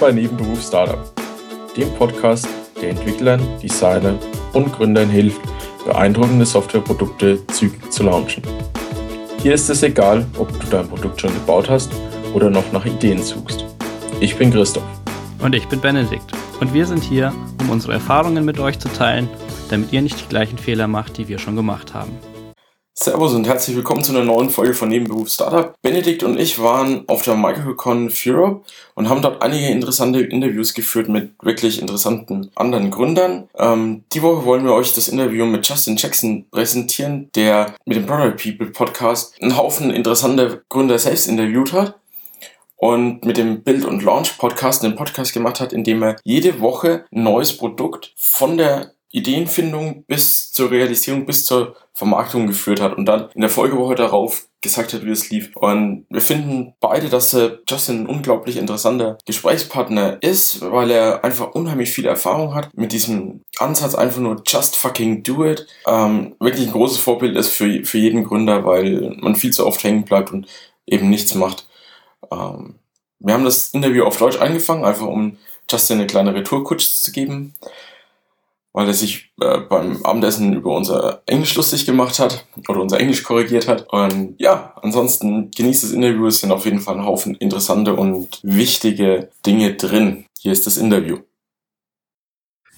Bei Nebenberuf Startup, dem Podcast, der Entwicklern, Designern und Gründern hilft, beeindruckende Softwareprodukte zügig zu launchen. Hier ist es egal, ob du dein Produkt schon gebaut hast oder noch nach Ideen suchst. Ich bin Christoph. Und ich bin Benedikt. Und wir sind hier, um unsere Erfahrungen mit euch zu teilen, damit ihr nicht die gleichen Fehler macht, die wir schon gemacht haben. Servus und herzlich willkommen zu einer neuen Folge von Nebenberuf Startup. Benedikt und ich waren auf der MicroCon Europe und haben dort einige interessante Interviews geführt mit wirklich interessanten anderen Gründern. Ähm, die Woche wollen wir euch das Interview mit Justin Jackson präsentieren, der mit dem Product People Podcast einen Haufen interessanter Gründer selbst interviewt hat und mit dem Build und Launch Podcast einen Podcast gemacht hat, in dem er jede Woche ein neues Produkt von der Ideenfindung bis zur Realisierung, bis zur Vermarktung geführt hat und dann in der Folgewoche darauf gesagt hat, wie es lief. Und wir finden beide, dass Justin ein unglaublich interessanter Gesprächspartner ist, weil er einfach unheimlich viel Erfahrung hat mit diesem Ansatz einfach nur just fucking do it. Ähm, wirklich ein großes Vorbild ist für, für jeden Gründer, weil man viel zu oft hängen bleibt und eben nichts macht. Ähm, wir haben das Interview auf Deutsch angefangen, einfach um Justin eine kleine Retourkutsche zu geben weil er sich äh, beim Abendessen über unser Englisch lustig gemacht hat oder unser Englisch korrigiert hat. Und ja, ansonsten genießt das Interview. Es sind auf jeden Fall ein Haufen interessante und wichtige Dinge drin. Hier ist das Interview.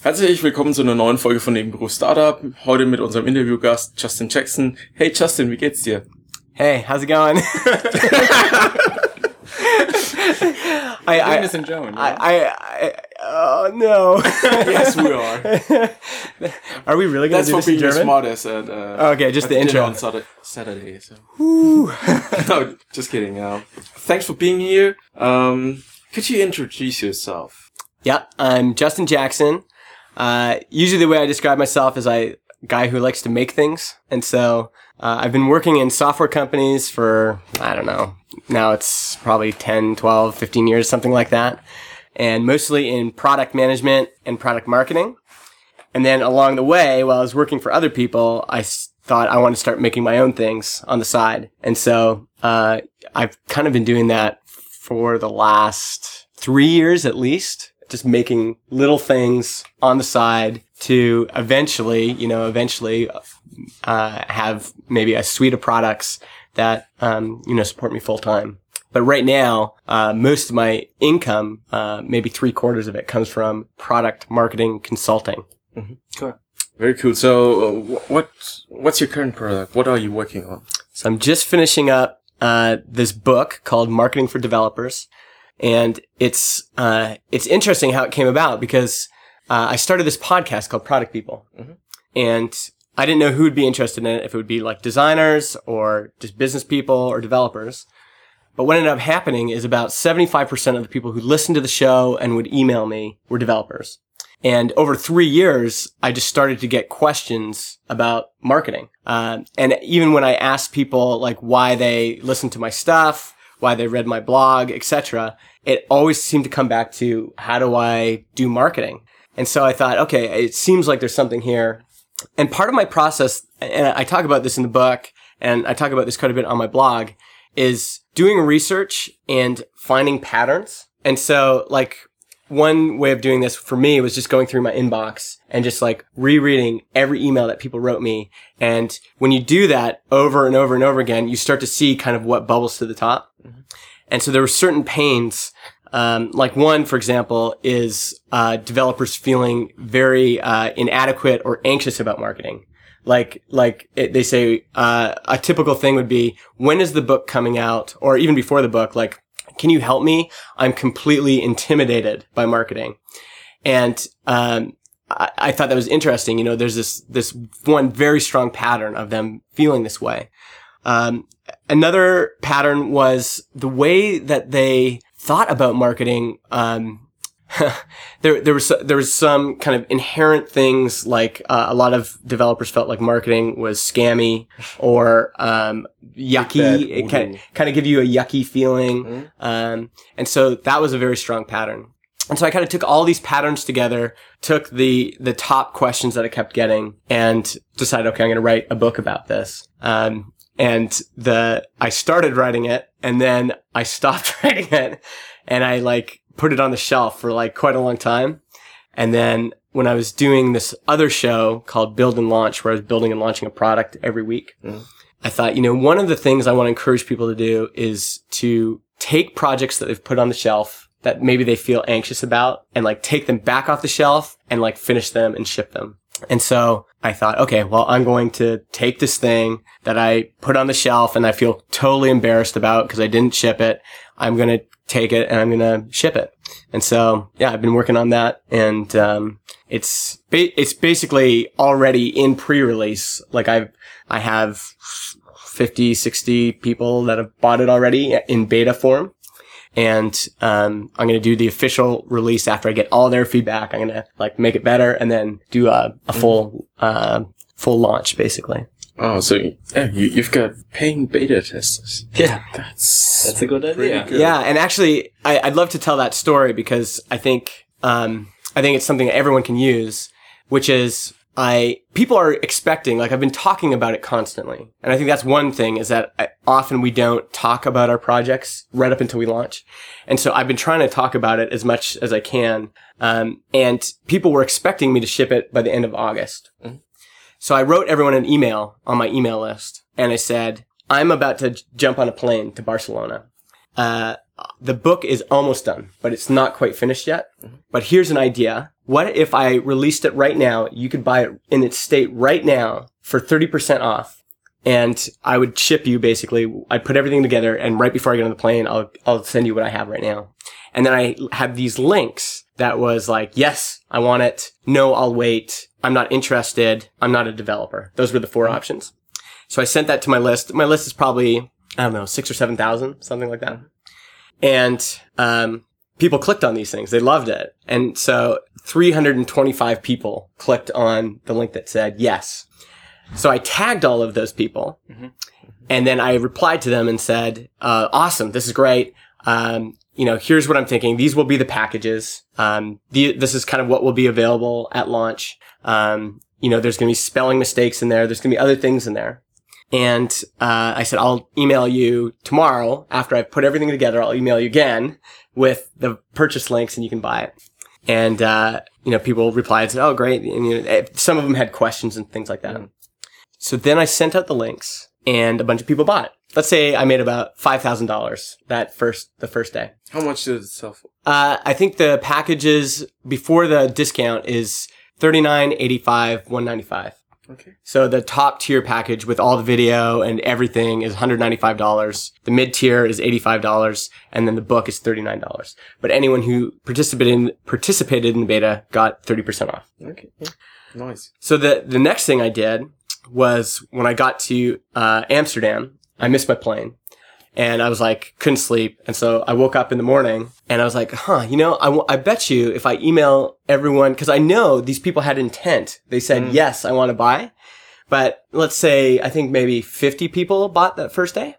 Herzlich willkommen zu einer neuen Folge von Nebenberuf Startup. Heute mit unserem Interviewgast Justin Jackson. Hey Justin, wie geht's dir? Hey, how's it going? I, I, I, German, I, I, I, oh no. yes, we are. Are we really going to do this in German? That's for being smart at, uh, okay, just the intro on Saturday. So. no, just kidding. Uh, thanks for being here. Um, could you introduce yourself? Yeah, I'm Justin Jackson. Uh, usually the way I describe myself is I guy who likes to make things, and so uh, I've been working in software companies for I don't know. Now it's probably 10, 12, 15 years, something like that and mostly in product management and product marketing. And then along the way, while I was working for other people, I thought I want to start making my own things on the side. And so, uh, I've kind of been doing that for the last three years at least, just making little things on the side to eventually, you know, eventually, uh, have maybe a suite of products that, um, you know, support me full time. But right now, uh, most of my income, uh, maybe three quarters of it, comes from product marketing consulting. Mm-hmm. Cool. Very cool. So, uh, what what's your current product? What are you working on? So, I'm just finishing up uh, this book called Marketing for Developers, and it's uh, it's interesting how it came about because uh, I started this podcast called Product People, mm-hmm. and I didn't know who would be interested in it. If it would be like designers or just business people or developers. But what ended up happening is about 75% of the people who listened to the show and would email me were developers. And over three years, I just started to get questions about marketing. Uh, and even when I asked people like why they listened to my stuff, why they read my blog, etc., it always seemed to come back to how do I do marketing? And so I thought, okay, it seems like there's something here. And part of my process, and I talk about this in the book, and I talk about this quite a bit on my blog, is doing research and finding patterns. And so like one way of doing this for me was just going through my inbox and just like rereading every email that people wrote me. And when you do that over and over and over again, you start to see kind of what bubbles to the top. Mm-hmm. And so there were certain pains um, like one, for example, is uh, developers feeling very uh, inadequate or anxious about marketing. Like like it, they say uh, a typical thing would be when is the book coming out? Or even before the book like can you help me? I'm completely intimidated by marketing. And um, I, I, thought that was interesting. You know there's this this one very strong pattern of them feeling this way. Um, another pattern was the way that they thought about marketing um, there there was there was some kind of inherent things like uh, a lot of developers felt like marketing was scammy or um, yucky. It kind of, kind of give you a yucky feeling, mm-hmm. um, and so that was a very strong pattern. And so I kind of took all these patterns together, took the the top questions that I kept getting, and decided, okay, I'm going to write a book about this. Um, and the I started writing it, and then I stopped writing it, and I like put it on the shelf for like quite a long time. And then when I was doing this other show called Build and Launch, where I was building and launching a product every week, mm-hmm. I thought, you know, one of the things I want to encourage people to do is to take projects that they've put on the shelf that maybe they feel anxious about and like take them back off the shelf and like finish them and ship them. And so I thought, okay, well, I'm going to take this thing that I put on the shelf and I feel totally embarrassed about because I didn't ship it. I'm going to take it and I'm going to ship it. And so, yeah, I've been working on that and, um, it's, it's basically already in pre-release. Like I've, I have 50, 60 people that have bought it already in beta form. And um, I'm gonna do the official release after I get all their feedback. I'm gonna like make it better and then do a, a full uh, full launch basically. Oh, so yeah, you, you've got paying beta testers. Yeah, That's That's a good idea. good. yeah. And actually, I, I'd love to tell that story because I think um, I think it's something that everyone can use, which is I people are expecting like I've been talking about it constantly, and I think that's one thing is that I, often we don't talk about our projects right up until we launch, and so I've been trying to talk about it as much as I can, um, and people were expecting me to ship it by the end of August. So I wrote everyone an email on my email list, and I said I'm about to j- jump on a plane to Barcelona. Uh, the book is almost done, but it's not quite finished yet. But here's an idea. What if I released it right now? You could buy it in its state right now for 30% off. And I would ship you basically, I'd put everything together and right before I get on the plane, I'll, I'll send you what I have right now. And then I have these links that was like, yes, I want it. No, I'll wait. I'm not interested. I'm not a developer. Those were the four options. So I sent that to my list. My list is probably, I don't know, six or 7,000, something like that. And, um, people clicked on these things. They loved it. And so 325 people clicked on the link that said yes. So I tagged all of those people and then I replied to them and said, uh, awesome. This is great. Um, you know, here's what I'm thinking. These will be the packages. Um, the, this is kind of what will be available at launch. Um, you know, there's going to be spelling mistakes in there. There's going to be other things in there. And, uh, I said, I'll email you tomorrow after I've put everything together. I'll email you again with the purchase links and you can buy it. And, uh, you know, people replied said, Oh, great. And, you know, eh, some of them had questions and things like that. So then I sent out the links and a bunch of people bought it. Let's say I made about $5,000 that first, the first day. How much did it sell for? Uh, I think the packages before the discount is thirty nine eighty five one ninety five. Okay. So the top tier package with all the video and everything is $195. The mid tier is $85 and then the book is $39. But anyone who participated in, participated in the beta got 30% off. Okay. Yeah. Nice. So the, the next thing I did was when I got to, uh, Amsterdam, I missed my plane and I was like, couldn't sleep. And so I woke up in the morning and I was like, huh, you know, I, w- I bet you if I email everyone, cause I know these people had intent. They said, yes, I want to buy. But let's say, I think maybe 50 people bought that first day.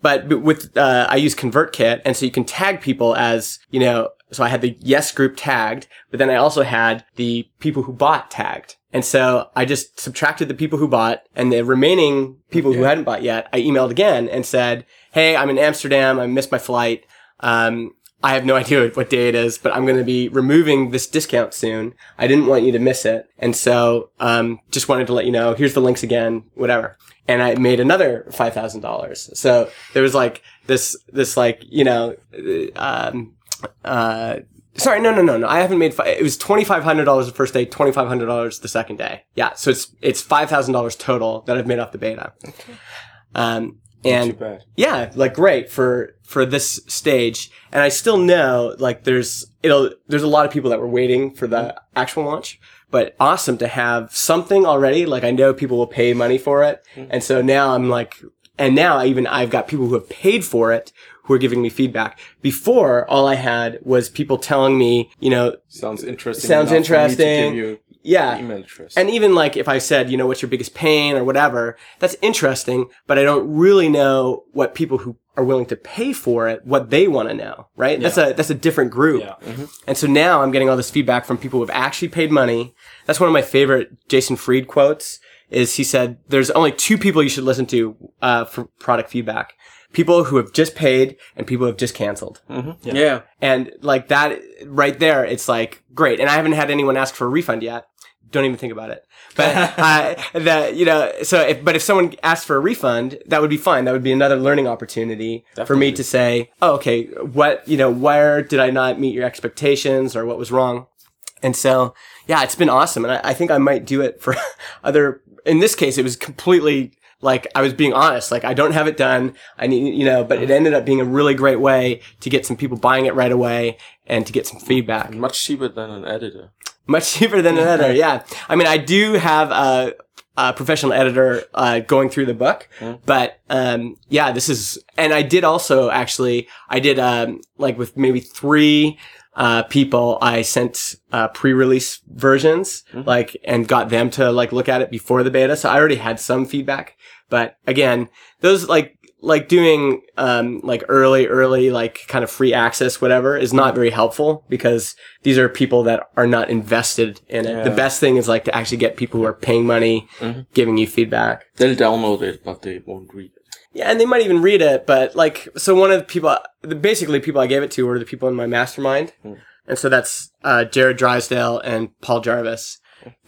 But with, uh, I use ConvertKit. And so you can tag people as, you know, so I had the yes group tagged, but then I also had the people who bought tagged. And so I just subtracted the people who bought and the remaining people who hadn't bought yet, I emailed again and said, Hey, I'm in Amsterdam. I missed my flight. Um, I have no idea what day it is, but I'm going to be removing this discount soon. I didn't want you to miss it. And so, um, just wanted to let you know, here's the links again, whatever. And I made another $5,000. So there was like this, this like, you know, uh, um, uh, sorry, no, no, no, no. I haven't made, fi- it was $2,500 the first day, $2,500 the second day. Yeah. So it's, it's $5,000 total that I've made off the beta. Um, and bad. yeah, like great for for this stage. And I still know like there's it'll there's a lot of people that were waiting for the actual launch. But awesome to have something already. Like I know people will pay money for it. And so now I'm like and now even I've got people who have paid for it who are giving me feedback. Before all I had was people telling me, you know, Sounds interesting. Sounds enough for me to interesting. yeah, email address. and even like if I said, you know, what's your biggest pain or whatever, that's interesting, but I don't really know what people who are willing to pay for it, what they want to know, right? That's a, that's a different group. Yeah. And so now I'm getting all this feedback from people who have actually paid money. That's one of my favorite Jason Fried quotes is he said, there's only two people you should listen to, uh, for product feedback. People who have just paid and people who have just canceled. Yeah. And like that right there, it's like great. And I haven't had anyone ask for a refund yet. Don't even think about it. But uh, that you know, so if but if someone asked for a refund, that would be fine. That would be another learning opportunity for me to say, oh, okay, what you know, where did I not meet your expectations or what was wrong? And so, yeah, it's been awesome. And I, I think I might do it for other, in this case, it was completely like I was being honest. Like I don't have it done. I need, you know, but it ended up being a really great way to get some people buying it right away and to get some feedback. Much cheaper than an editor. Much cheaper than an editor. Yeah. I mean, I do have a, a professional editor, uh, going through the book, but, um, yeah, this is, and I did also actually, I did, um, like with maybe three, uh, people, I sent, uh, pre-release versions, like, and got them to like look at it before the beta. So I already had some feedback, but again, those like, like doing, um, like early, early, like kind of free access, whatever is not very helpful because these are people that are not invested in it. The best thing is like to actually get people who are paying money, giving you feedback. They'll download it, but they won't read it. Yeah, and they might even read it, but like, so one of the people, the basically people I gave it to were the people in my mastermind. And so that's, uh, Jarrod Drysdale and Paul Jarvis.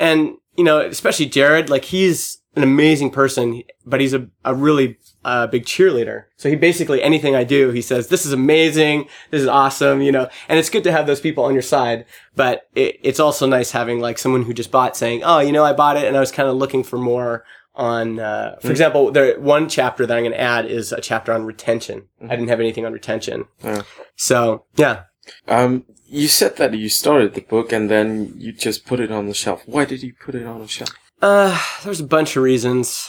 And, you know, especially Jarrod, like he's an amazing person, but he's a, a really, uh, big cheerleader. So he basically, anything I do, he says, this is amazing. This is awesome, you know, and it's good to have those people on your side, but it, it's also nice having like someone who just bought saying, oh, you know, I bought it and I was kind of looking for more on, uh, for example, there, one chapter that I'm going to add is a chapter on retention. I didn't have anything on retention. Yeah. So yeah. Um, you said that you started the book and then you just put it on the shelf. Why did you put it on the shelf? Uh, there's a bunch of reasons.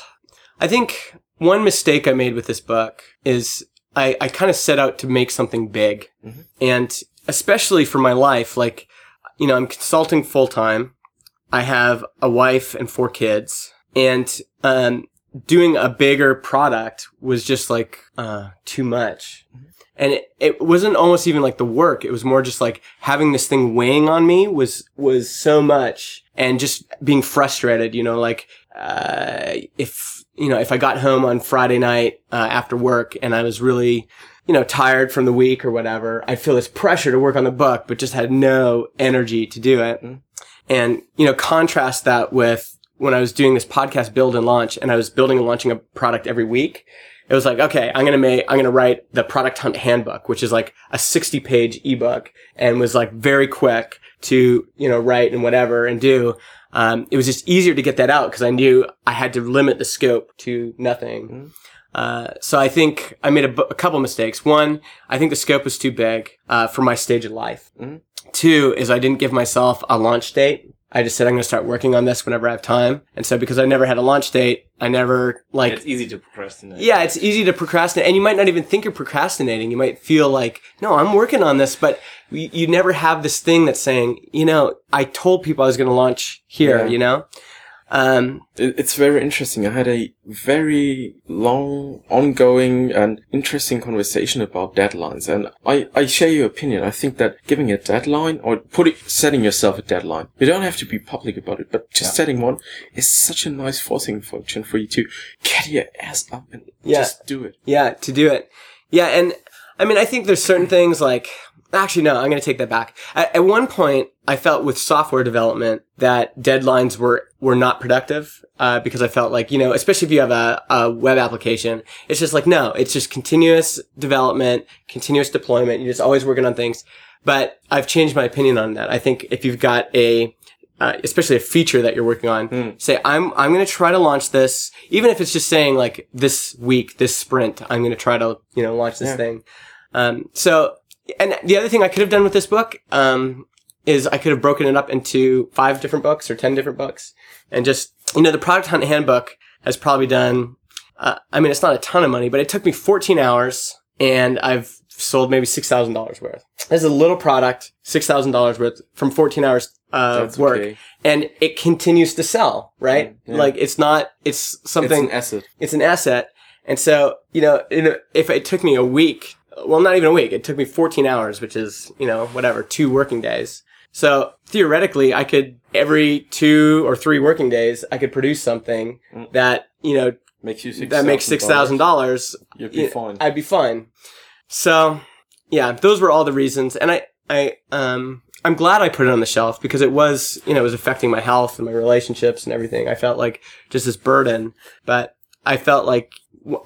I think one mistake I made with this book is I, I kind of set out to make something big. And especially for my life, like, you know, I'm consulting full time. I have a wife and four kids and, um, doing a bigger product was just like, uh, too much. And it, it wasn't almost even like the work. It was more just like having this thing weighing on me was, was so much and just being frustrated, you know, like, uh, if, you know, if I got home on Friday night, uh, after work and I was really, you know, tired from the week or whatever, I'd feel this pressure to work on the book, but just had no energy to do it. And, you know, contrast that with when I was doing this podcast build and launch and I was building and launching a product every week. It was like, okay, I'm going to make, I'm going to write the product hunt handbook, which is like a 60 page ebook and was like very quick to, you know, write and whatever and do. Um, it was just easier to get that out because I knew I had to limit the scope to nothing. Uh, so I think I made a, bu- a couple mistakes. One, I think the scope was too big uh, for my stage of life. Two is I didn't give myself a launch date. I just said I'm going to start working on this whenever I have time. And so because I never had a launch date, I never like It's easy to procrastinate. yeah, it's easy to procrastinate, and you might not even think you're procrastinating. You might feel like, no, I'm working on this, but you, you never have this thing that's saying, you know, I told people I was going to launch here, Yeah. you know? Um, It- It's very interesting. I had a very long, ongoing, and interesting conversation about deadlines, and I, I share your opinion. I think that giving a deadline or putting setting yourself a deadline, you don't have to be public about it, but just setting one is such a nice forcing function for you to get your ass up and Yeah. just do it. yeah, to do it. Yeah, and I mean, I think there's certain things like, actually, no, I'm going to take that back. At, at one point, I felt with software development that deadlines were, were not productive, uh, because I felt like, you know, especially if you have a, a web application, it's just like, no, it's just continuous development, continuous deployment. You're just always working on things. But I've changed my opinion on that. I think if you've got a, uh, especially a feature that you're working on, say, I'm, I'm going to try to launch this, even if it's just saying like this week, this sprint, I'm going to try to, you know, launch this Yeah. thing. Um, so, and the other thing I could have done with this book, um, is I could have broken it up into five different books or 10 different books and just, you know, the product hunt handbook has probably done, uh, I mean, it's not a ton of money, but it took me 14 hours and I've sold maybe $6,000 worth. There's a little product, $6,000 worth from 14 hours, uh, That's work okay. and it continues to sell, right? yeah. Like it's not, it's something. It's an asset. it's an asset. And so, you know, if it took me a week, well, not even a week, it took me 14 hours, which is, you know, whatever, two working days. So theoretically, I could every two or three working days, I could produce something that, you know, Makes you six. that makes six thousand dollars, You'd be fine. I'd be fine. So, yeah, those were all the reasons, and I, I, um, I'm glad I put it on the shelf because it was, you know, it was affecting my health and my relationships and everything. I felt like just this burden, but I felt like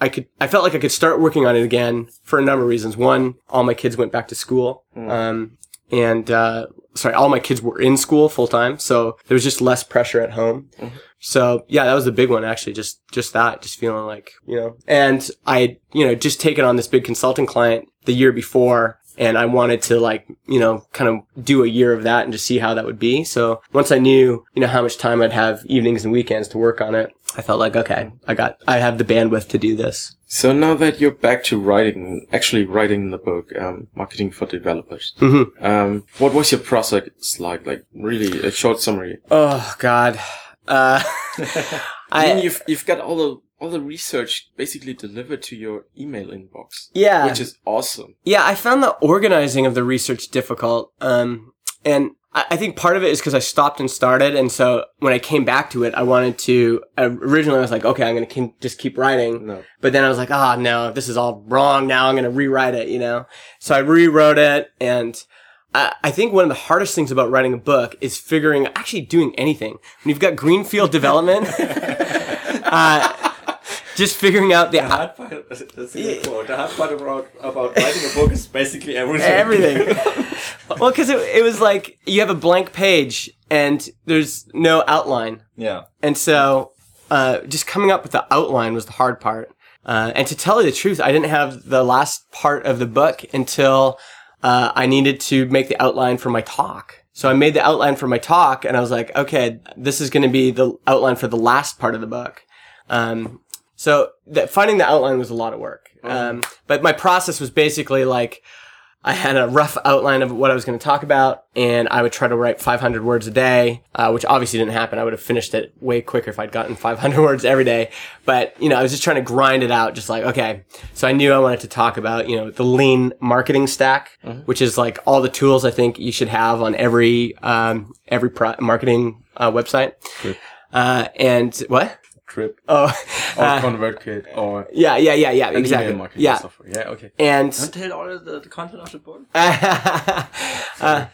I could, I felt like I could start working on it again for a number of reasons. One, all my kids went back to school, um, and uh, sorry, all my kids were in school full time, so there was just less pressure at home. Mm-hmm. So yeah, that was the big one actually. Just just that, just feeling like you know. And I you know just taken on this big consulting client the year before, and I wanted to like you know kind of do a year of that and just see how that would be. So once I knew you know how much time I'd have evenings and weekends to work on it, I felt like okay, I got I have the bandwidth to do this. So now that you're back to writing, actually writing the book, um, marketing for developers, Mm-hmm. um, what was your process like? Like really a short summary. Oh God. Uh, I mean, you've you've got all the all the research basically delivered to your email inbox, yeah. which is awesome. Yeah, I found the organizing of the research difficult. Um, and I, think part of it is because I stopped and started. And so when I came back to it, I wanted to, uh, originally I was like, okay, I'm going to just keep writing. No, But then I was like, ah, no, this is all wrong. Now I'm going to rewrite it, you know? So I rewrote it. And I, I think one of the hardest things about writing a book is figuring, actually doing anything. When you've got greenfield development, uh, just figuring out the hard part, that's a good quote. The hard part about, about writing a book is basically everything. everything. well, because it, it was like you have a blank page and there's no outline. yeah. And so uh, just coming up with the outline was the hard part. Uh, and to tell you the truth, I didn't have the last part of the book until uh, I needed to make the outline for my talk. So I made the outline for my talk and I was like, okay, this is going to be the outline for the last part of the book. Um, so that finding the outline was a lot of work. Um, but my process was basically like, I had a rough outline of what I was going to talk about, and I would try to write 500 words a day, uh, which obviously didn't happen. I would have finished it way quicker if I'd gotten 500 words every day. But, you know, I was just trying to grind it out, just like, okay. So I knew I wanted to talk about, you know, the lean marketing stack, which is like all the tools I think you should have on every, um, every pro- marketing, uh, website. Uh, and what? Trip Oh, or uh, ConvertKit or yeah, yeah, yeah, yeah, exactly. email marketing Yeah. software. Yeah, okay. And, Don't tell all the, the content of the book. uh,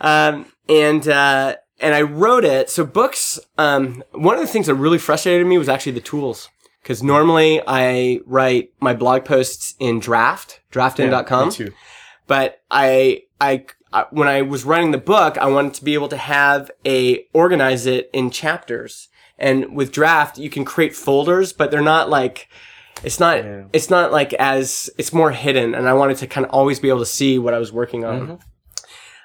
um, and uh, and I wrote it. So books. Um, one of the things that really frustrated me was actually the tools. Because normally I write my blog posts in draft, draftin.com. me too. But I, I, I, when I was writing the book, I wanted to be able to have a, organize it in chapters. And with draft, you can create folders, but they're not like, it's not, Yeah. it's not like as, it's more hidden. And I wanted to kind of always be able to see what I was working on. Mm-hmm.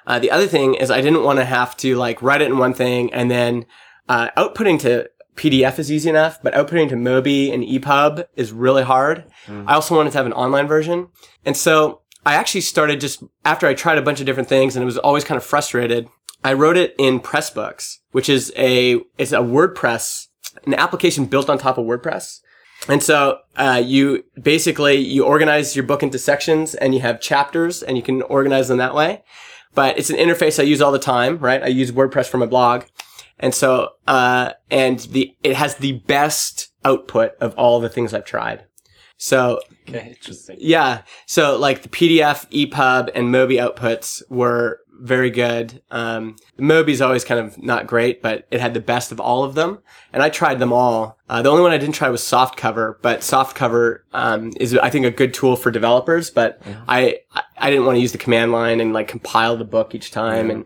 Uh, the other thing is I didn't want to have to like write it in one thing and then, uh, outputting to PDF is easy enough, but outputting to Mobi and EPUB is really hard. I also wanted to have an online version. And so I actually started just after I tried a bunch of different things and it was always kind of frustrated. I wrote it in Pressbooks, which is a, it's a WordPress, an application built on top of WordPress. And so, uh, you basically, you organize your book into sections and you have chapters and you can organize them that way. But it's an interface I use all the time, right? I use WordPress for my blog. And so, uh, and the, it has the best output of all the things I've tried. So Okay, interesting. yeah. So like the PDF, EPUB, and Mobi outputs were very good. Um, Mobi's always kind of not great, but it had the best of all of them. And I tried them all. Uh, the only one I didn't try was Softcover, but Softcover, um, is, I think, a good tool for developers, but I, I, I didn't want to use the command line and like compile the book each time. And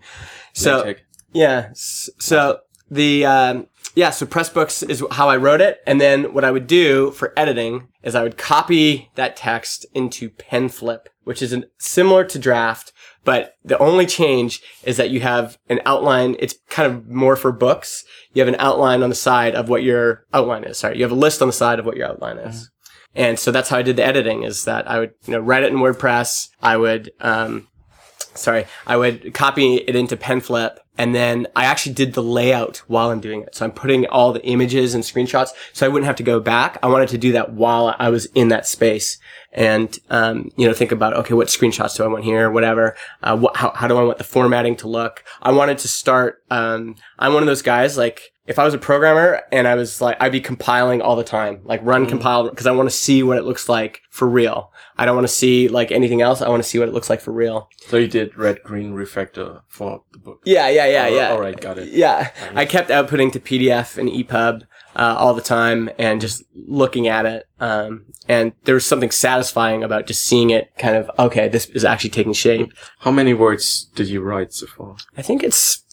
so, LaTeX. yeah. So the um, yeah, so Pressbooks is how I wrote it, and then what I would do for editing is I would copy that text into PenFlip, which is an, similar to Draft, but the only change is that you have an outline. It's kind of more for books. You have an outline on the side of what your outline is. Sorry, you have a list on the side of what your outline is. And so that's how I did the editing is that I would, you know, write it in WordPress. I would, um, sorry, I would copy it into PenFlip and then I actually did the layout while I'm doing it. So I'm putting all the images and screenshots so I wouldn't have to go back. I wanted to do that while I was in that space and, um, you know, think about, okay, what screenshots do I want here? Whatever. Uh, what, how, how do I want the formatting to look? I wanted to start, um, I'm one of those guys like, if I was a programmer and I was like, I'd be compiling all the time, like run compile because I want to see what it looks like for real. I don't want to see like anything else. I want to see what it looks like for real. So you did red green refactor for the book. Yeah, yeah, yeah, Oh, yeah. all right, got it. Yeah, I kept outputting to PDF and EPUB uh, all the time and just looking at it. Um, and there was something satisfying about just seeing it kind of, okay, this is actually taking shape. How many words did you write so far? I think it's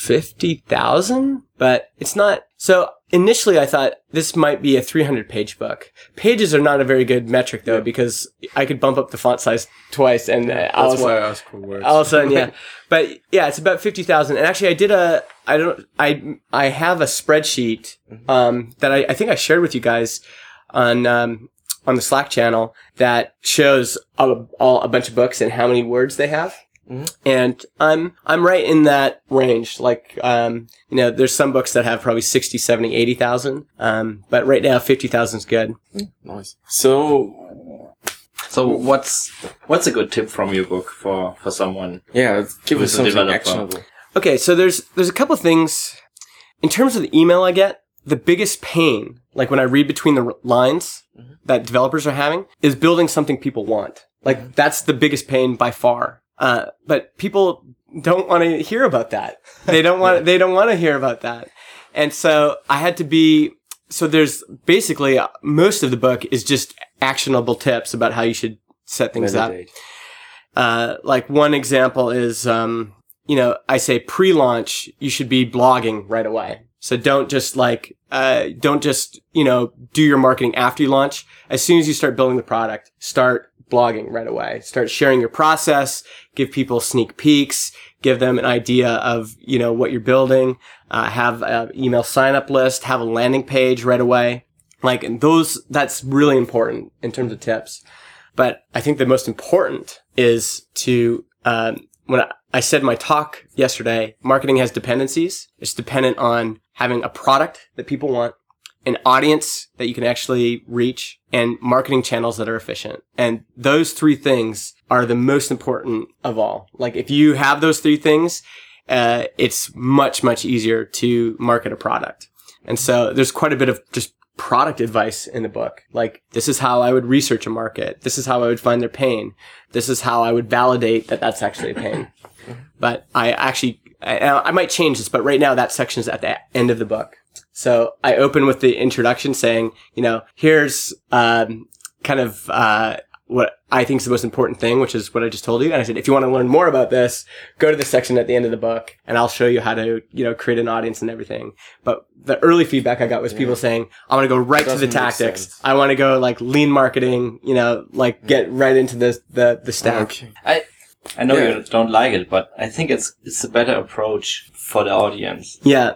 50,000, but it's not. So initially I thought this might be a 300 page book. Pages are not a very good metric though, because I could bump up the font size twice and uh, all of That's why I asked for words. all of a sudden, yeah. But yeah, it's about fifty thousand. And actually, I did a. I don't. I I have a spreadsheet um, that I, I think I shared with you guys on um, on the Slack channel that shows all, all a bunch of books and how many words they have. And I'm I'm right in that range. Like um, you know, there's some books that have probably 60, 70, 80,000. Um, but right now 50,000 is good. nice. So So what's what's a good tip from your book for for someone? yeah, give us a something developer? actionable. Okay, so there's there's a couple things in terms of the email I get. The biggest pain, like when I read between the r- lines that developers are having, is building something people want. Like that's the biggest pain by far. Uh, but people don't want to hear about that. They don't want. They don't want to hear about that. And so I had to be. So there's basically uh, most of the book is just actionable tips about how you should set things up. Uh, like one example is, um, you know, I say pre-launch, you should be blogging right away. So don't just like, uh, don't just, you know, do your marketing after you launch. As soon as you start building the product, start blogging right away. Start sharing your process, give people sneak peeks, give them an idea of, you know, what you're building, uh, have an email sign up list, have a landing page right away. Like and those, that's really important in terms of tips. But I think the most important is to, um, when I, I said my talk yesterday, marketing has dependencies. It's dependent on having a product that people want, an audience that you can actually reach, and marketing channels that are efficient. And those three things are the most important of all. Like if you have those three things, uh, it's much, much easier to market a product. And so there's quite a bit of just product advice in the book. Like, this is how I would research a market. This is how I would find their pain. This is how I would validate that that's actually a pain. But I actually, I, I might change this, but right now that section is at the end of the book. So I open with the introduction saying, you know, here's, um, kind of, uh, what I think is the most important thing, which is what I just told you. And I said, if you want to learn more about this, go to the section at the end of the book and I'll show you how to, you know, create an audience and everything. But the early feedback I got was people saying, I want to go right to the tactics. I want to go like lean marketing, you know, like get right into the, the, the stack. Okay. I I know Yeah. you don't like it, but I think it's it's a better approach for the audience. Yeah.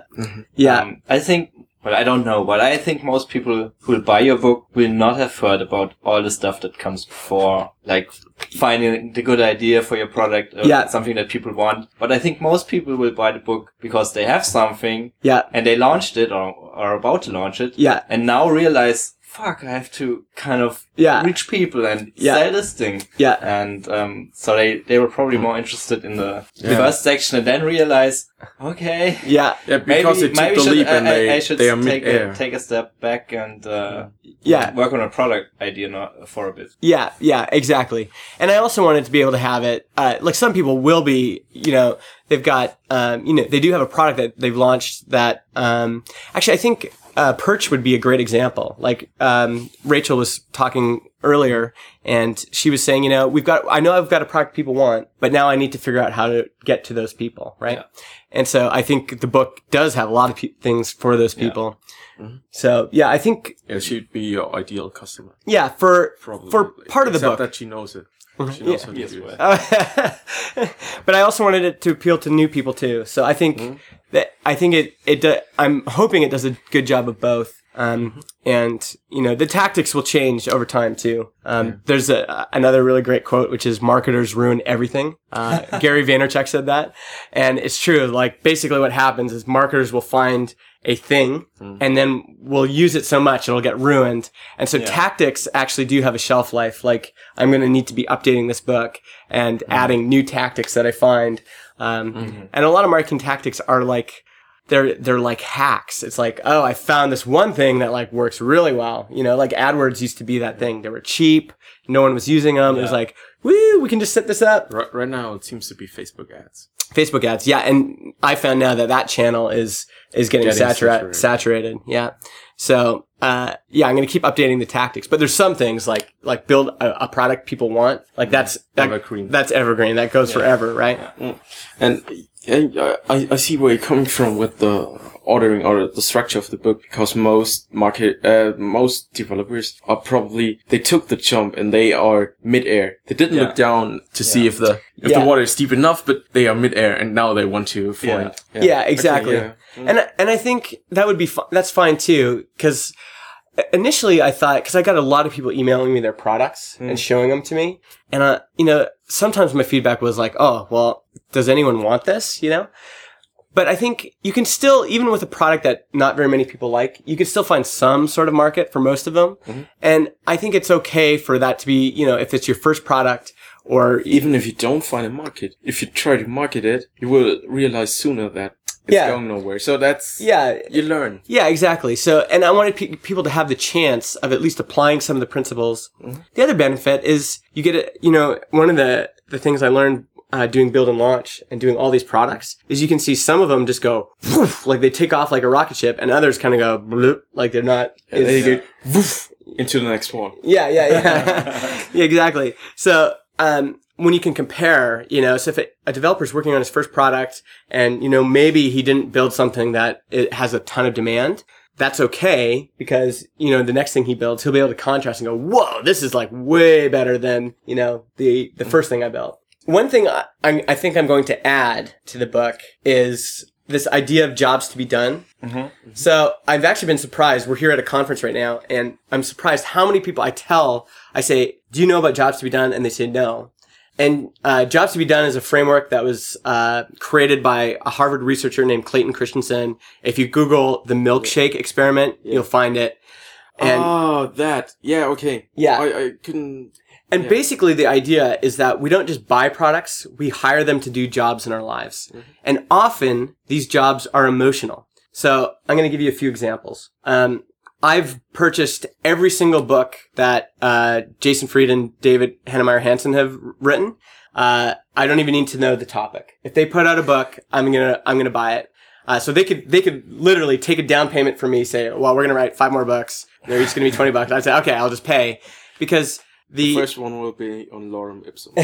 Yeah. Um, I think, well, I don't know, but I think most people who will buy your book will not have heard about all the stuff that comes before, like finding the good idea for your product, or Yeah. something that people want. But I think most people will buy the book because they have something yeah. and they launched it or are about to launch it, Yeah. and now realize, fuck, I have to kind of Yeah. reach people and Yeah. sell this thing. Yeah. And um, so they, they were probably more interested in the Yeah. first section and then realize, okay, Yeah. Yeah, because maybe, they took maybe the should, leap and I, they, I should they are take, a, take a step back and uh, Yeah. work on a product idea not, for a bit. Yeah, yeah, exactly. And I also wanted to be able to have it, uh, like some people will be, you know, they've got, um, you know, they do have a product that they've launched that, um, actually I think, uh, Perch would be a great example. Like, um, Rachel was talking earlier and she was saying, you know, we've got, I know I've got a product people want, but now I need to figure out how to get to those people, right? And so I think the book does have a lot of pe- things for those people. So yeah, I think, Yeah, she'd be your ideal customer. yeah, for, Probably. for part of the Except book. that she knows it. She knows how to Yes, do it. well. Oh, but I also wanted it to appeal to new people too. So I think mm-hmm. that I think it it do, I'm hoping it does a good job of both. Um, and you know the tactics will change over time too. Um, There's a, another really great quote which is "marketers ruin everything." Uh, Gary Vaynerchuk said that, and it's true. Like basically, what happens is marketers will find a thing and then we'll use it so much it'll get ruined. And so tactics actually do have a shelf life. Like I'm going to need to be updating this book and adding new tactics that I find. Um, and a lot of marketing tactics are like, they're they're like hacks. It's like, oh, I found this one thing that like works really well. You know, like AdWords used to be that thing. They were cheap. No one was using them. It was like, woo, we can just set this up. Right, right now, it seems to be Facebook ads. Facebook ads. Yeah. And I found now that that channel is, is getting, Getting satura- saturated. saturated. Yeah. So, uh, yeah, I'm going to keep updating the tactics, but there's some things like, like build a, a product people want. Like that's, that, Evergreen. that's evergreen. That goes forever, right? And I, I, I see where you're coming from with the ordering or the structure of the book because most market, uh, most developers are probably, they took the jump and they are mid-air. They didn't Yeah. look down to see if the, if Yeah. the water is deep enough, but they are mid-air and now they want to find. Yeah, exactly. Okay, yeah. And I- and I think that would be fi- that's fine too because initially I thought because I got a lot of people emailing me their products and showing them to me, and uh, you know sometimes my feedback was like, oh well, does anyone want this? You know. But I think you can still, even with a product that not very many people like, you can still find some sort of market for most of them. Mm-hmm. And I think it's okay for that to be, you know, if it's your first product or Even if you don't find a market, if you try to market it, you will realize sooner that it's Yeah. going nowhere. So that's, yeah, you learn. Yeah, exactly. So, and I wanted pe- people to have the chance of at least applying some of the principles. Mm-hmm. The other benefit is you get it, you know, one of the, the things I learned uh, doing build and launch and doing all these products is you can see some of them just go woof, like they take off like a rocket ship and others kind of go bloop, like they're not. You go woof into the next one. yeah, yeah, yeah. yeah, exactly. So, um, when you can compare, you know, so if it, a developer's working on his first product and, you know, maybe he didn't build something that it has a ton of demand, that's okay because, you know, the next thing he builds, he'll be able to contrast and go, whoa, this is like way better than, you know, the, the first thing I built. One thing I, I think I'm going to add to the book is this idea of jobs to be done. So I've actually been surprised. We're here at a conference right now, and I'm surprised how many people I tell. I say, "Do you know about jobs to be done?" And they say no. And uh, jobs to be done is a framework that was uh, created by a Harvard researcher named Clayton Christensen. If you Google the milkshake experiment, you'll find it. And oh, that. Yeah, okay. Yeah. I, I couldn't. And basically, the idea is that we don't just buy products, we hire them to do jobs in our lives. And often, these jobs are emotional. So, I'm going to give you a few examples. Um, I've purchased every single book that uh, Jason Fried and David Heinemeier Hansson have written. Uh, I don't even need to know the topic. If they put out a book, I'm gonna I'm gonna buy it. Uh, so they could they could literally take a down payment from me, say, "Well, we're gonna write five more books. They're each gonna be twenty bucks." I'd say, "Okay, I'll just pay," because the First one will be on Lorem Ipsum.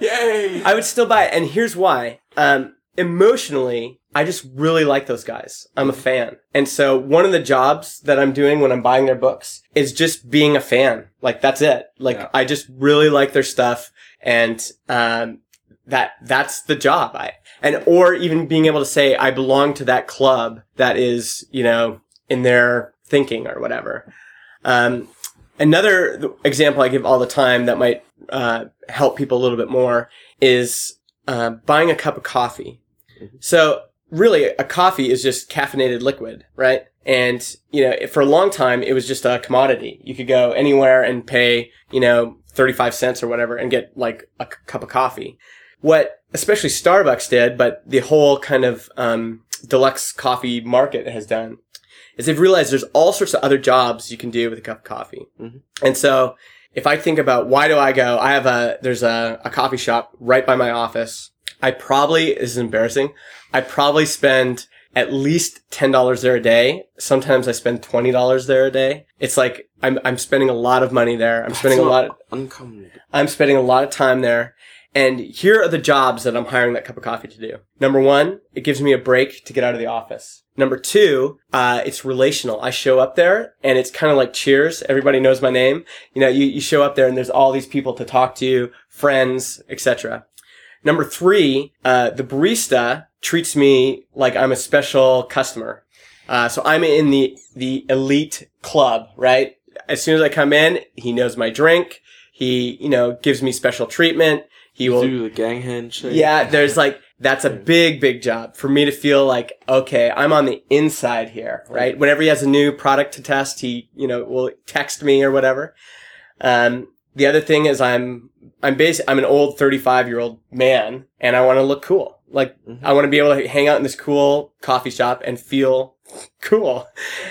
Yay! I would still buy it, and here's why. Um, emotionally, I just really like those guys. I'm a fan, and so one of the jobs that I'm doing when I'm buying their books is just being a fan. Like that's it. Like Yeah. I just really like their stuff, and um, that that's the job. I and or even being able to say I belong to that club that is you know in their thinking or whatever. Um, another th- example I give all the time that might uh, help people a little bit more is uh, buying a cup of coffee. So really, a coffee is just caffeinated liquid, right? And you know, for a long time, it was just a commodity. You could go anywhere and pay, you know, thirty-five cents or whatever, and get like a c- cup of coffee. What especially Starbucks did, but the whole kind of um, deluxe coffee market has done, is they've realized there's all sorts of other jobs you can do with a cup of coffee. Mm-hmm. And so if I think about why do I go, I have a, there's a, a coffee shop right by my office. I probably, this is embarrassing. I probably spend at least $10 there a day. Sometimes I spend $20 there a day. It's like I'm, I'm spending a lot of money there. I'm spending a lot, not uncommon. I'm spending a lot of time there. And here are the jobs that I'm hiring that cup of coffee to do. Number one, it gives me a break to get out of the office. Number two, uh, it's relational. I show up there and it's kind of like cheers. Everybody knows my name. You know, you, you show up there and there's all these people to talk to, friends, etc. Number three, uh, the barista treats me like I'm a special customer. Uh, so I'm in the, the elite club, right? As soon as I come in, he knows my drink. He, you know, gives me special treatment. He will do the gang handshake. yeah, there's like that's a big, big job for me to feel like okay, I'm on the inside here, right? Whenever he has a new product to test, he you know will text me or whatever. Um, the other thing is I'm I'm basic I'm an old 35 year old man and I want to look cool. Like Mhm. I want to be able to hang out in this cool coffee shop and feel cool.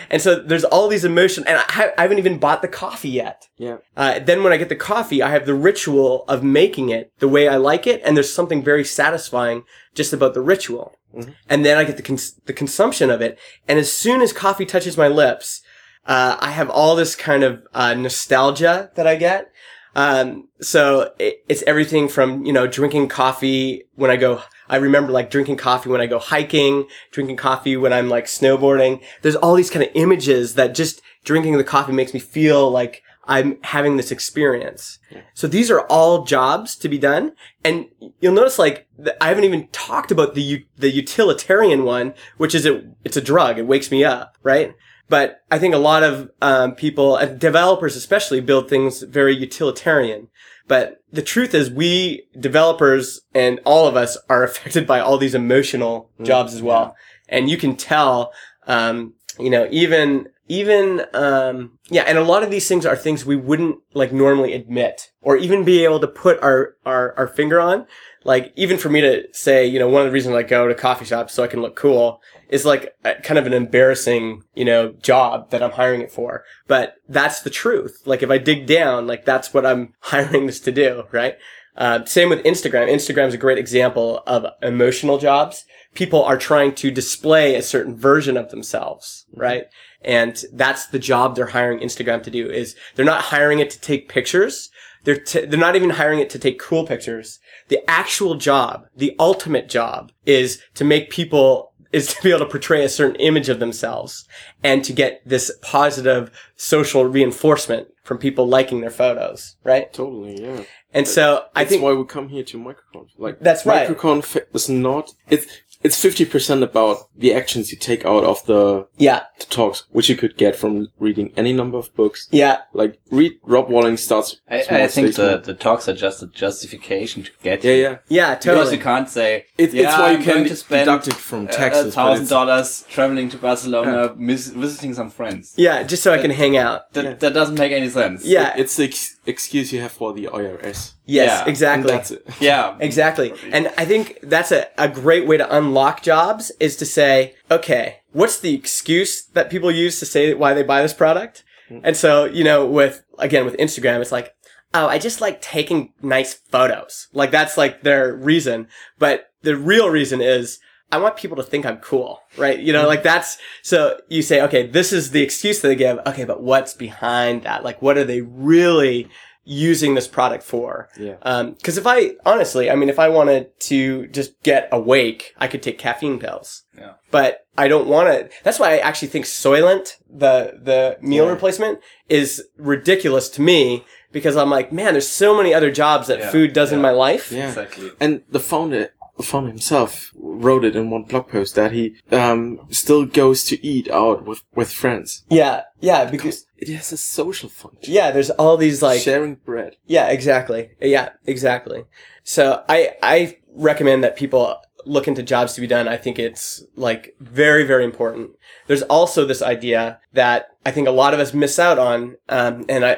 And so there's all these emotions, and I, I haven't even bought the coffee yet. Yeah. Uh, then when I get the coffee, I have the ritual of making it the way I like it, and there's something very satisfying just about the ritual. Mhm. And then I get the cons- the consumption of it, and as soon as coffee touches my lips, uh, I have all this kind of uh, nostalgia that I get. Um, so it, it's everything from, you know, drinking coffee when I go, I remember like drinking coffee when I go hiking, drinking coffee when I'm like snowboarding. There's all these kind of images that just drinking the coffee makes me feel like I'm having this experience. So these are all jobs to be done. And you'll notice like, I haven't even talked about the, the utilitarian one, which is it, it's a drug. It wakes me up, right? But I think a lot of um, people, developers especially, build things very utilitarian. But the truth is, we developers and all of us are affected by all these emotional jobs as well. And you can tell, um, you know, even even um, yeah, and a lot of these things are things we wouldn't like normally admit or even be able to put our our, our finger on. Like even for me to say, you know, one of the reasons I go to coffee shops so I can look cool is like a, kind of an embarrassing, you know, job that I'm hiring it for. But that's the truth. Like if I dig down, like that's what I'm hiring this to do, right? Uh, same with Instagram. Instagram is a great example of emotional jobs. People are trying to display a certain version of themselves, right? And that's the job they're hiring Instagram to do is they're not hiring it to take pictures. They're, t- they're not even hiring it to take cool pictures. The actual job, the ultimate job is to make people, is to be able to portray a certain image of themselves and to get this positive social reinforcement from people liking their photos, right? Totally, yeah. And so I think That's why we come here to MicroConf. Like That's right. MicroConf is not it's it's fifty percent about the actions you take out of the, Yeah, the talks, which you could get from reading any number of books. yeah, Like read Rob Walling starts. I, I think stay small. the, the talks are just a justification to get yeah you. yeah. yeah, Because you can't say, It, yeah, it's why you I'm can going to spend deduct it from a taxes. but Thousand dollars traveling to Barcelona, mis- visiting some friends. Yeah, just so I can hang out. That, Yeah. that doesn't make any sense. Yeah, It's the ex- excuse you have for the IRS. yes, yeah, exactly. that's it. Yeah. Exactly. And I think that's a, a great way to unlock jobs is to say, okay, what's the excuse that people use to say why they buy this product? Mm. And so, you know, with, again, with Instagram, it's like, oh, I just like taking nice photos. Like that's like their reason. But the real reason is, I want people to think I'm cool, right? You know, like that's, so you say, okay, this is the excuse that they give. Okay, but what's behind that? Like, what are they really using this product for? Yeah. Um, cause if I, honestly, I mean, if I wanted to just get awake, I could take caffeine pills. Yeah. But I don't want to, that's why I actually think Soylent, the, the meal Yeah. replacement is ridiculous to me because I'm like, man, there's so many other jobs that Yeah. food does in my life. Yeah. Exactly. And the founder, founder himself wrote it in one blog post that he um still goes to eat out with with friends Yeah. Yeah. Because, it has a social function. yeah, there's all these like, sharing bread. Yeah, exactly. Yeah, exactly. So I I recommend that people look into jobs to be done. I think it's like very very important. There's also this idea that I think a lot of us miss out on, um, and I.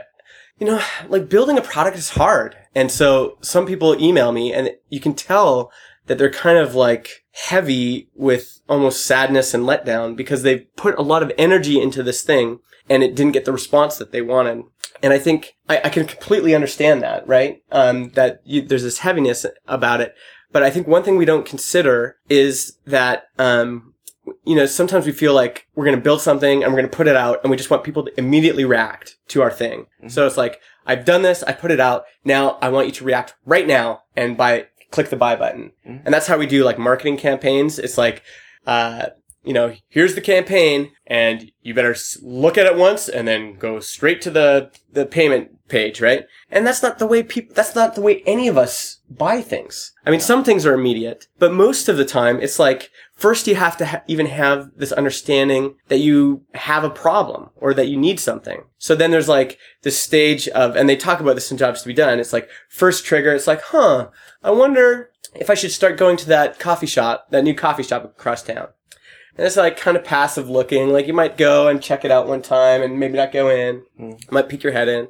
You know, like building a product is hard. And so some people email me and you can tell that they're kind of like heavy with almost sadness and letdown because they've put a lot of energy into this thing and it didn't get the response that they wanted. And I think I, I can completely understand that, right? Um, that you, there's this heaviness about it. But I think one thing we don't consider is that, um, you know, sometimes we feel like we're going to build something and we're going to put it out and we just want people to immediately react to our thing. So it's like, I've done this, I put it out. Now I want you to react right now and buy, click the buy button. And that's how we do like marketing campaigns. It's like, uh, you know, here's the campaign and you better look at it once and then go straight to the, the payment page, right? And that's not the way people, that's not the way any of us buy things. I mean, some things are immediate, but most of the time it's like, first you have to ha- even have this understanding that you have a problem or that you need something. So then there's like this stage of, and they talk about this in jobs to be done. It's like first trigger. It's like, huh, I wonder if I should start going to that coffee shop, that new coffee shop across town. And it's like kind of passive looking. Like you might go and check it out one time and maybe not go in. Hmm. Might peek your head in.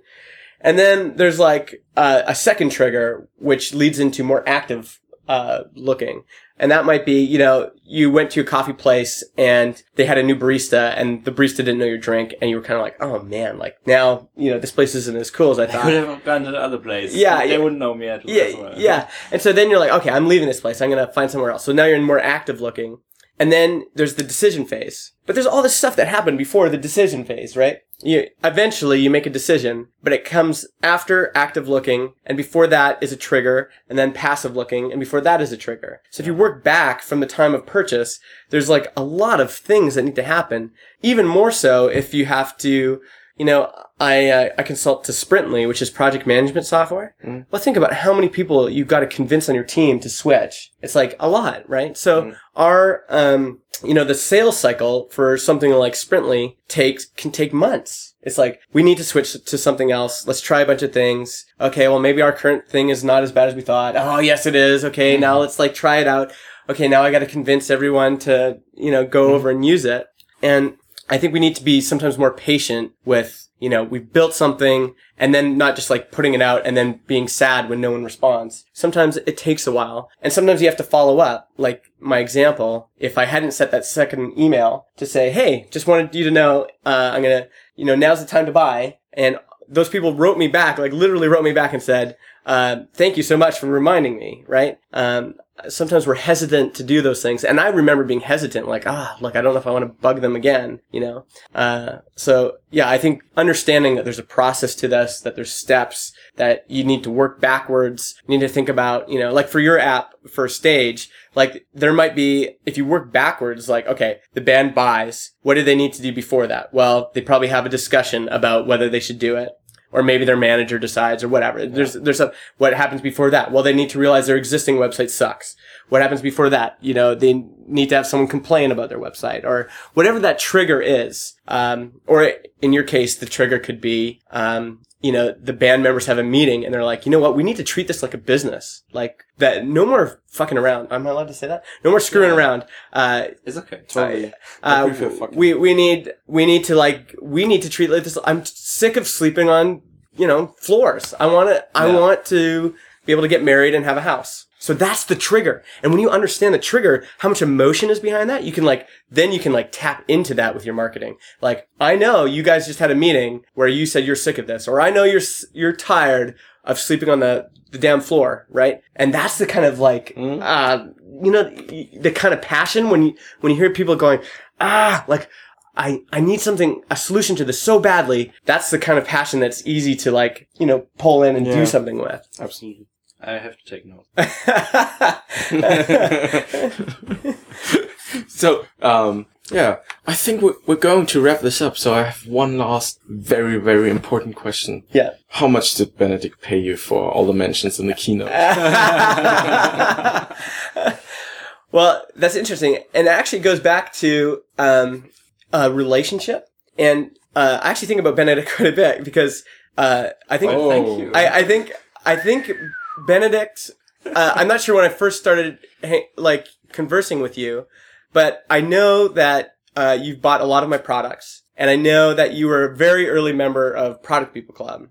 And then there's like uh, a second trigger, which leads into more active uh, looking. And that might be, you know, you went to a coffee place and they had a new barista and the barista didn't know your drink and you were kind of like, oh man, like now, you know, this place isn't as cool as I I could thought. have gone to the other place. Yeah, they yeah. wouldn't know me at all. Yeah, yeah. And so then you're like, okay, I'm leaving this place. I'm going to find somewhere else. So now you're in more active looking. And then there's the decision phase. But there's all this stuff that happened before the decision phase, right? You, eventually you make a decision, but it comes after active looking, and before that is a trigger, and then passive looking, and before that is a trigger. So if you work back from the time of purchase, there's like a lot of things that need to happen. Even more so if you have to, you know, I uh, I consult to Sprintly, which is project management software. Well, think about how many people you've got to convince on your team to switch. It's like a lot, right? So our um you know the sales cycle for something like Sprintly takes can take months. It's like we need to switch to something else. Let's try a bunch of things. Okay, well maybe our current thing is not as bad as we thought. Oh yes, it is. Okay, now let's like try it out. Okay, now I got to convince everyone to you know go over and use it. And I think we need to be sometimes more patient with, you know, we've built something and then not just like putting it out and then being sad when no one responds. Sometimes it takes a while and sometimes you have to follow up. Like my example, if I hadn't set that second email to say, Hey, just wanted you to know, uh, I'm going to, you know, now's the time to buy. And those people wrote me back, like literally wrote me back and said, uh, thank you so much for reminding me, right? Um, sometimes we're hesitant to do those things. And I remember being hesitant, like, ah, look, I don't know if I want to bug them again, you know? Uh, so yeah, I think understanding that there's a process to this, that there's steps, that you need to work backwards, you need to think about, you know, like for your app, for stage, like there might be, if you work backwards, like, okay, the band buys, what do they need to do before that? Well, they probably have a discussion about whether they should do it or maybe their manager decides or whatever. There's there's a what happens before that? Well, they need to realize their existing website sucks. What happens before that? You know, they need to have someone complain about their website or whatever that trigger is. Um, or in your case, the trigger could be, um, you know, the band members have a meeting and they're like, you know what? We need to treat this like a business. Like that. No more fucking around. I'm not allowed to say that. No more screwing around. Uh, It's okay. Totally. uh, prefer we we need we need to like we need to treat like this. I'm sick of sleeping on you know floors. I want to I want to be able to get married and have a house. So that's the trigger. And when you understand the trigger, how much emotion is behind that, you can like then you can like tap into that with your marketing. Like I know you guys just had a meeting where you said you're sick of this, or I know you're you're tired of sleeping on the the damn floor, right? And that's the kind of like uh you know the kind of passion when you when you hear people going ah like I, I need something, a solution to this so badly. That's the kind of passion that's easy to like, you know, pull in and Yeah. do something with. Absolutely. I have to take notes. So, um, yeah, I think we're, we're going to wrap this up. So I have one last very, very important question. yeah. How much did Benedict pay you for all the mentions in the keynote? well, that's interesting. And it actually goes back to, um, a relationship. And, uh, I actually think about Benedict quite a bit because, uh, I think, Oh. Thank you. I, I think, I think Benedict, uh, I'm not sure when I first started, like, conversing with you, but I know that, uh, you've bought a lot of my products. And I know that you were a very early member of Product People Club.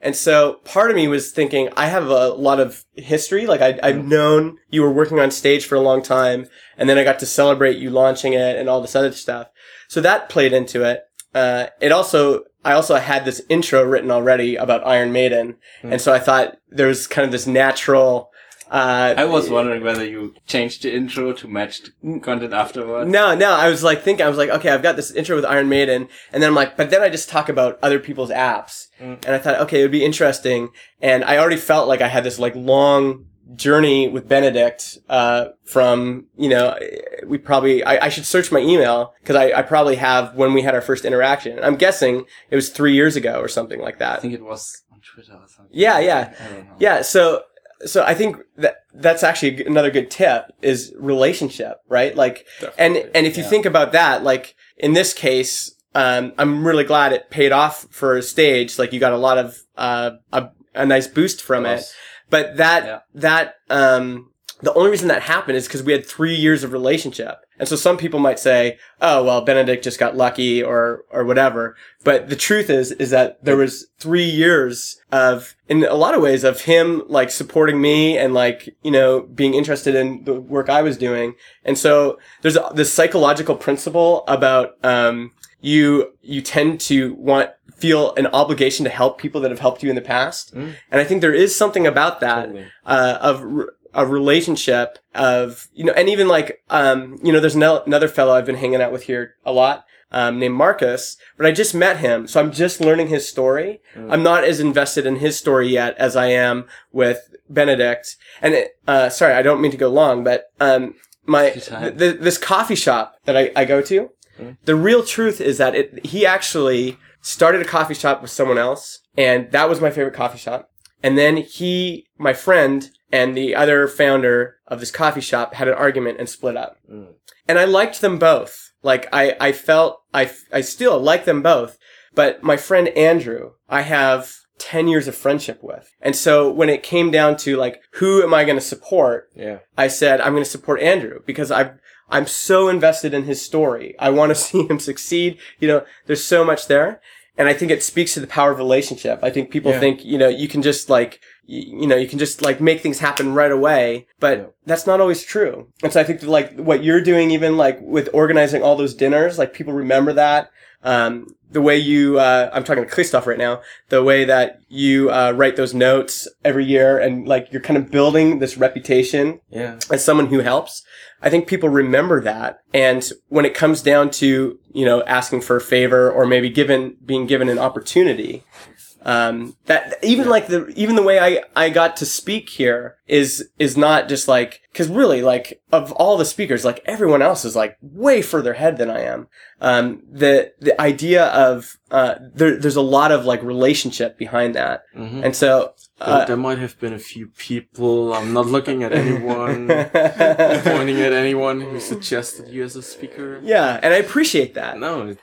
And so part of me was thinking, I have a lot of history. Like I, I've known you were working on stage for a long time, and then I got to celebrate you launching it and all this other stuff. So that played into it. Uh, it also, I also had this intro written already about Iron Maiden, and so I thought there was kind of this natural. Uh, I was wondering whether you changed the intro to match the content afterwards. No, no, I was like thinking, I was like, okay, I've got this intro with Iron Maiden, and then I'm like, but then I just talk about other people's apps, and I thought, okay, it would be interesting, and I already felt like I had this like long journey with Benedict, uh, from, you know, we probably, I, I should search my email, because I, I probably have when we had our first interaction. I'm guessing it was three years ago or something like that. I think it was on Twitter or something. Yeah, yeah. I don't know. Yeah, so so I think that that's actually another good tip is relationship, right? Like and Definitely, and if you yeah. think about that, like in this case, um, I'm really glad it paid off for a stage. Like you got a lot of uh, a, a nice boost from it. But that Yeah. that um the only reason that happened is because we had three years of relationship. And so some people might say, oh, well, Benedict just got lucky or, or whatever. But the truth is, is that there was three years of, in a lot of ways, of him like supporting me and like, you know, being interested in the work I was doing. And so there's this psychological principle about, um, you, you tend to want, feel an obligation to help people that have helped you in the past. And I think there is something about that, Totally. uh, of, a relationship of, you know, and even like, um, you know, there's no, another fellow I've been hanging out with here a lot, um, named Marcus, but I just met him. So I'm just learning his story. I'm not as invested in his story yet as I am with Benedict. And, it, uh, sorry, I don't mean to go long, but, um, my, time. th- this coffee shop that I, I go to, the real truth is that it, he actually started a coffee shop with someone else, and that was my favorite coffee shop. And then he, my friend, and the other founder of this coffee shop had an argument and split up. Mm. And I liked them both. Like, I, I felt, I, I still like them both. But my friend Andrew, I have 10 years of friendship with. And so when it came down to like, who am I going to support? Yeah. I said, I'm going to support Andrew because I, I'm so invested in his story. I want to see him succeed. You know, there's so much there. And I think it speaks to the power of relationship. I think people Yeah. think, you know, you can just like, you, you know, you can just like make things happen right away, but Yeah. that's not always true. And so I think that, like what you're doing, even like with organizing all those dinners, like people remember that. Um, the way you, uh, I'm talking to Christoph right now, the way that you, uh, write those notes every year and like you're kind of building this reputation Yeah. as someone who helps. I think people remember that. And when it comes down to, you know, asking for a favor or maybe given, being given an opportunity, um, that even like the, even the way I, I got to speak here is, is not just like, cause really like of all the speakers, like everyone else is like way further ahead than I am. Um, the, the idea of, uh, there, there's a lot of like relationship behind that. Mhm. And so, uh, there might have been a few people. I'm not looking at anyone, pointing at anyone who suggested you as a speaker. yeah, and I appreciate that. No,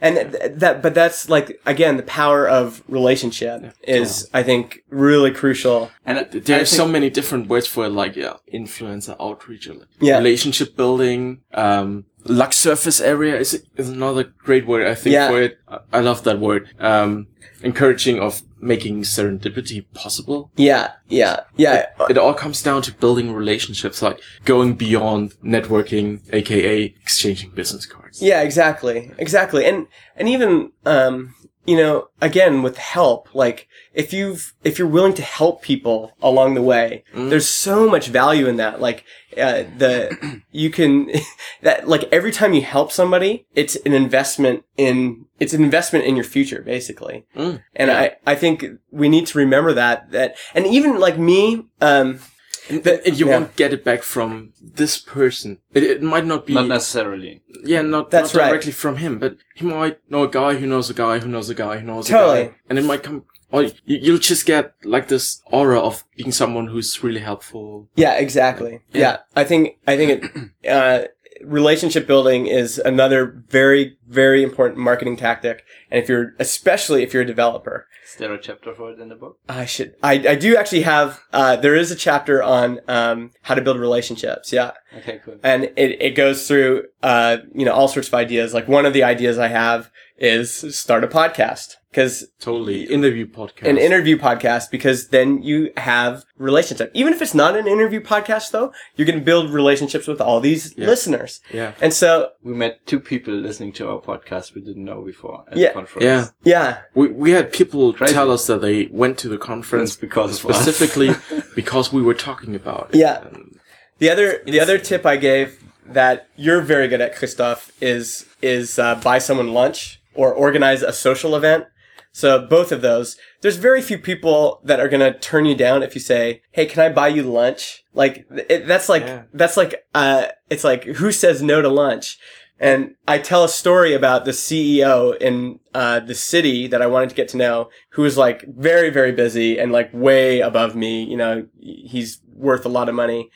and th- that but that's like again the power of relationship is i think really crucial And I- there I are so many different words for it, like yeah, influencer outreach, like Yeah. relationship building. Um, luck surface area is is another great word I think Yeah. for it. I- I love that word. Um, encouraging of making serendipity possible. yeah yeah yeah It all comes down to building relationships, like going beyond networking, aka exchanging business cards. yeah exactly exactly and and even um you know again with help like if you've if you're willing to help people along the way there's so much value in that. Like uh, the you can that like every time you help somebody it's an investment in it's an investment in your future basically. Mm. and i i think we need to remember that that and even like me um And, and you Yeah. won't get it back from this person. It, it might not be not necessarily. Yeah, not, That's not right. directly from him, but he might know a guy who knows a guy who knows a guy who knows a Totally. guy. And it might come, or you, you'll just get like this aura of being someone who's really helpful. Yeah, exactly. Yeah. Yeah. I think I think it uh relationship building is another very very important marketing tactic and if you're especially if you're a developer Is there a chapter for it in the book? I should I I do actually have uh there is a chapter on um how to build relationships. Yeah. Okay, cool. And it it goes through uh you know all sorts of ideas. Like one of the ideas I have is start a podcast cuz Totally. Interview podcast. an interview podcast because then you have relationship. Even if it's not an interview podcast though, you're going to build relationships with all these Yeah. listeners. Yeah. And so, We met two people listening to our podcast we didn't know before at Yeah. the conference. Yeah. yeah, We, we had people Crazy. tell us that they went to the conference Friends because specifically because we were talking about it. Yeah. The other the other tip I gave that you're very good at, Christoph, is is uh, buy someone lunch or organize a social event. So both of those. There's very few people that are going to turn you down if you say, "Hey, can I buy you lunch?" Like it, that's like Yeah. that's like uh it's like who says no to lunch? And I tell a story about the CEO in uh, the city that I wanted to get to know, who was like very, very busy and like way above me. You know, he's worth a lot of money.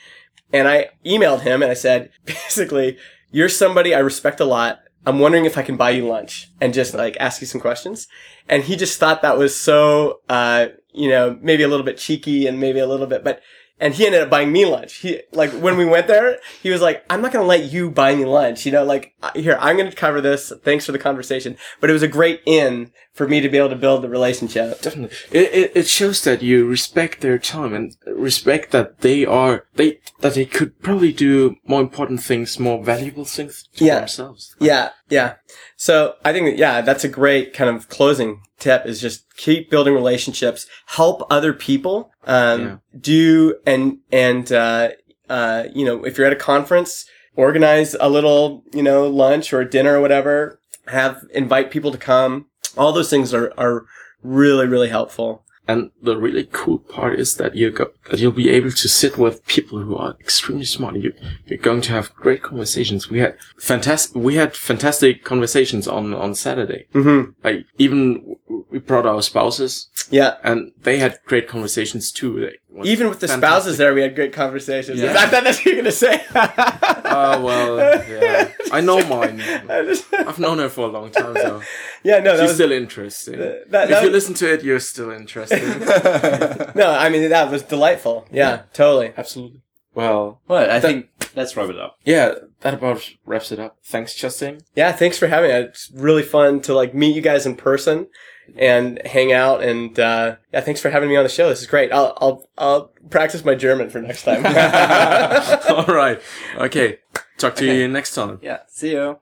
And I emailed him and I said, basically, you're somebody I respect a lot. I'm wondering if I can buy you lunch and just like ask you some questions. And he just thought that was so, uh, you know, maybe a little bit cheeky and maybe a little bit, but, and he ended up buying me lunch. He like when we went there, he was like, "I'm not gonna let you buy me lunch." You know, like "Uh, here I'm gonna cover this. Thanks for the conversation, but it was a great in for me to be able to build the relationship. Definitely. It, it, it shows that you respect their time and respect that they are, they, that they could probably do more important things, more valuable things for Yeah. themselves. Yeah, yeah. So I think that, yeah, that's a great kind of closing tip is just keep building relationships, help other people, um, Yeah. do, and, and, uh, uh, you know, if you're at a conference, organize a little, you know, lunch or dinner or whatever, have, invite people to come. All those things are, are really, really helpful. And the really cool part is that you go, that you'll be able to sit with people who are extremely smart. You, you're going to have great conversations. We had fantastic, we had fantastic conversations on, on Saturday. hmm Like even we brought our spouses Yeah. and they had great conversations too. Even with the fantastic. spouses there, we had great conversations. Yeah. I thought that's what you were going to say. Oh, well, yeah. I know mine. I've known her for a long time, so yeah, no, that she's was, still interesting. that- that if you listen to it, you're still interesting. no, I mean, that was delightful. Yeah, totally. Absolutely. Well, Well, I think let's wrap it up. yeah, that about wraps it up. Thanks, Justin. Yeah, thanks for having me. It's really fun to like meet you guys in person and hang out. And uh, yeah, thanks for having me on the show. This is great. I'll I'll I'll practice my German for next time. All right. Okay. Talk to you next time. Yeah. See you.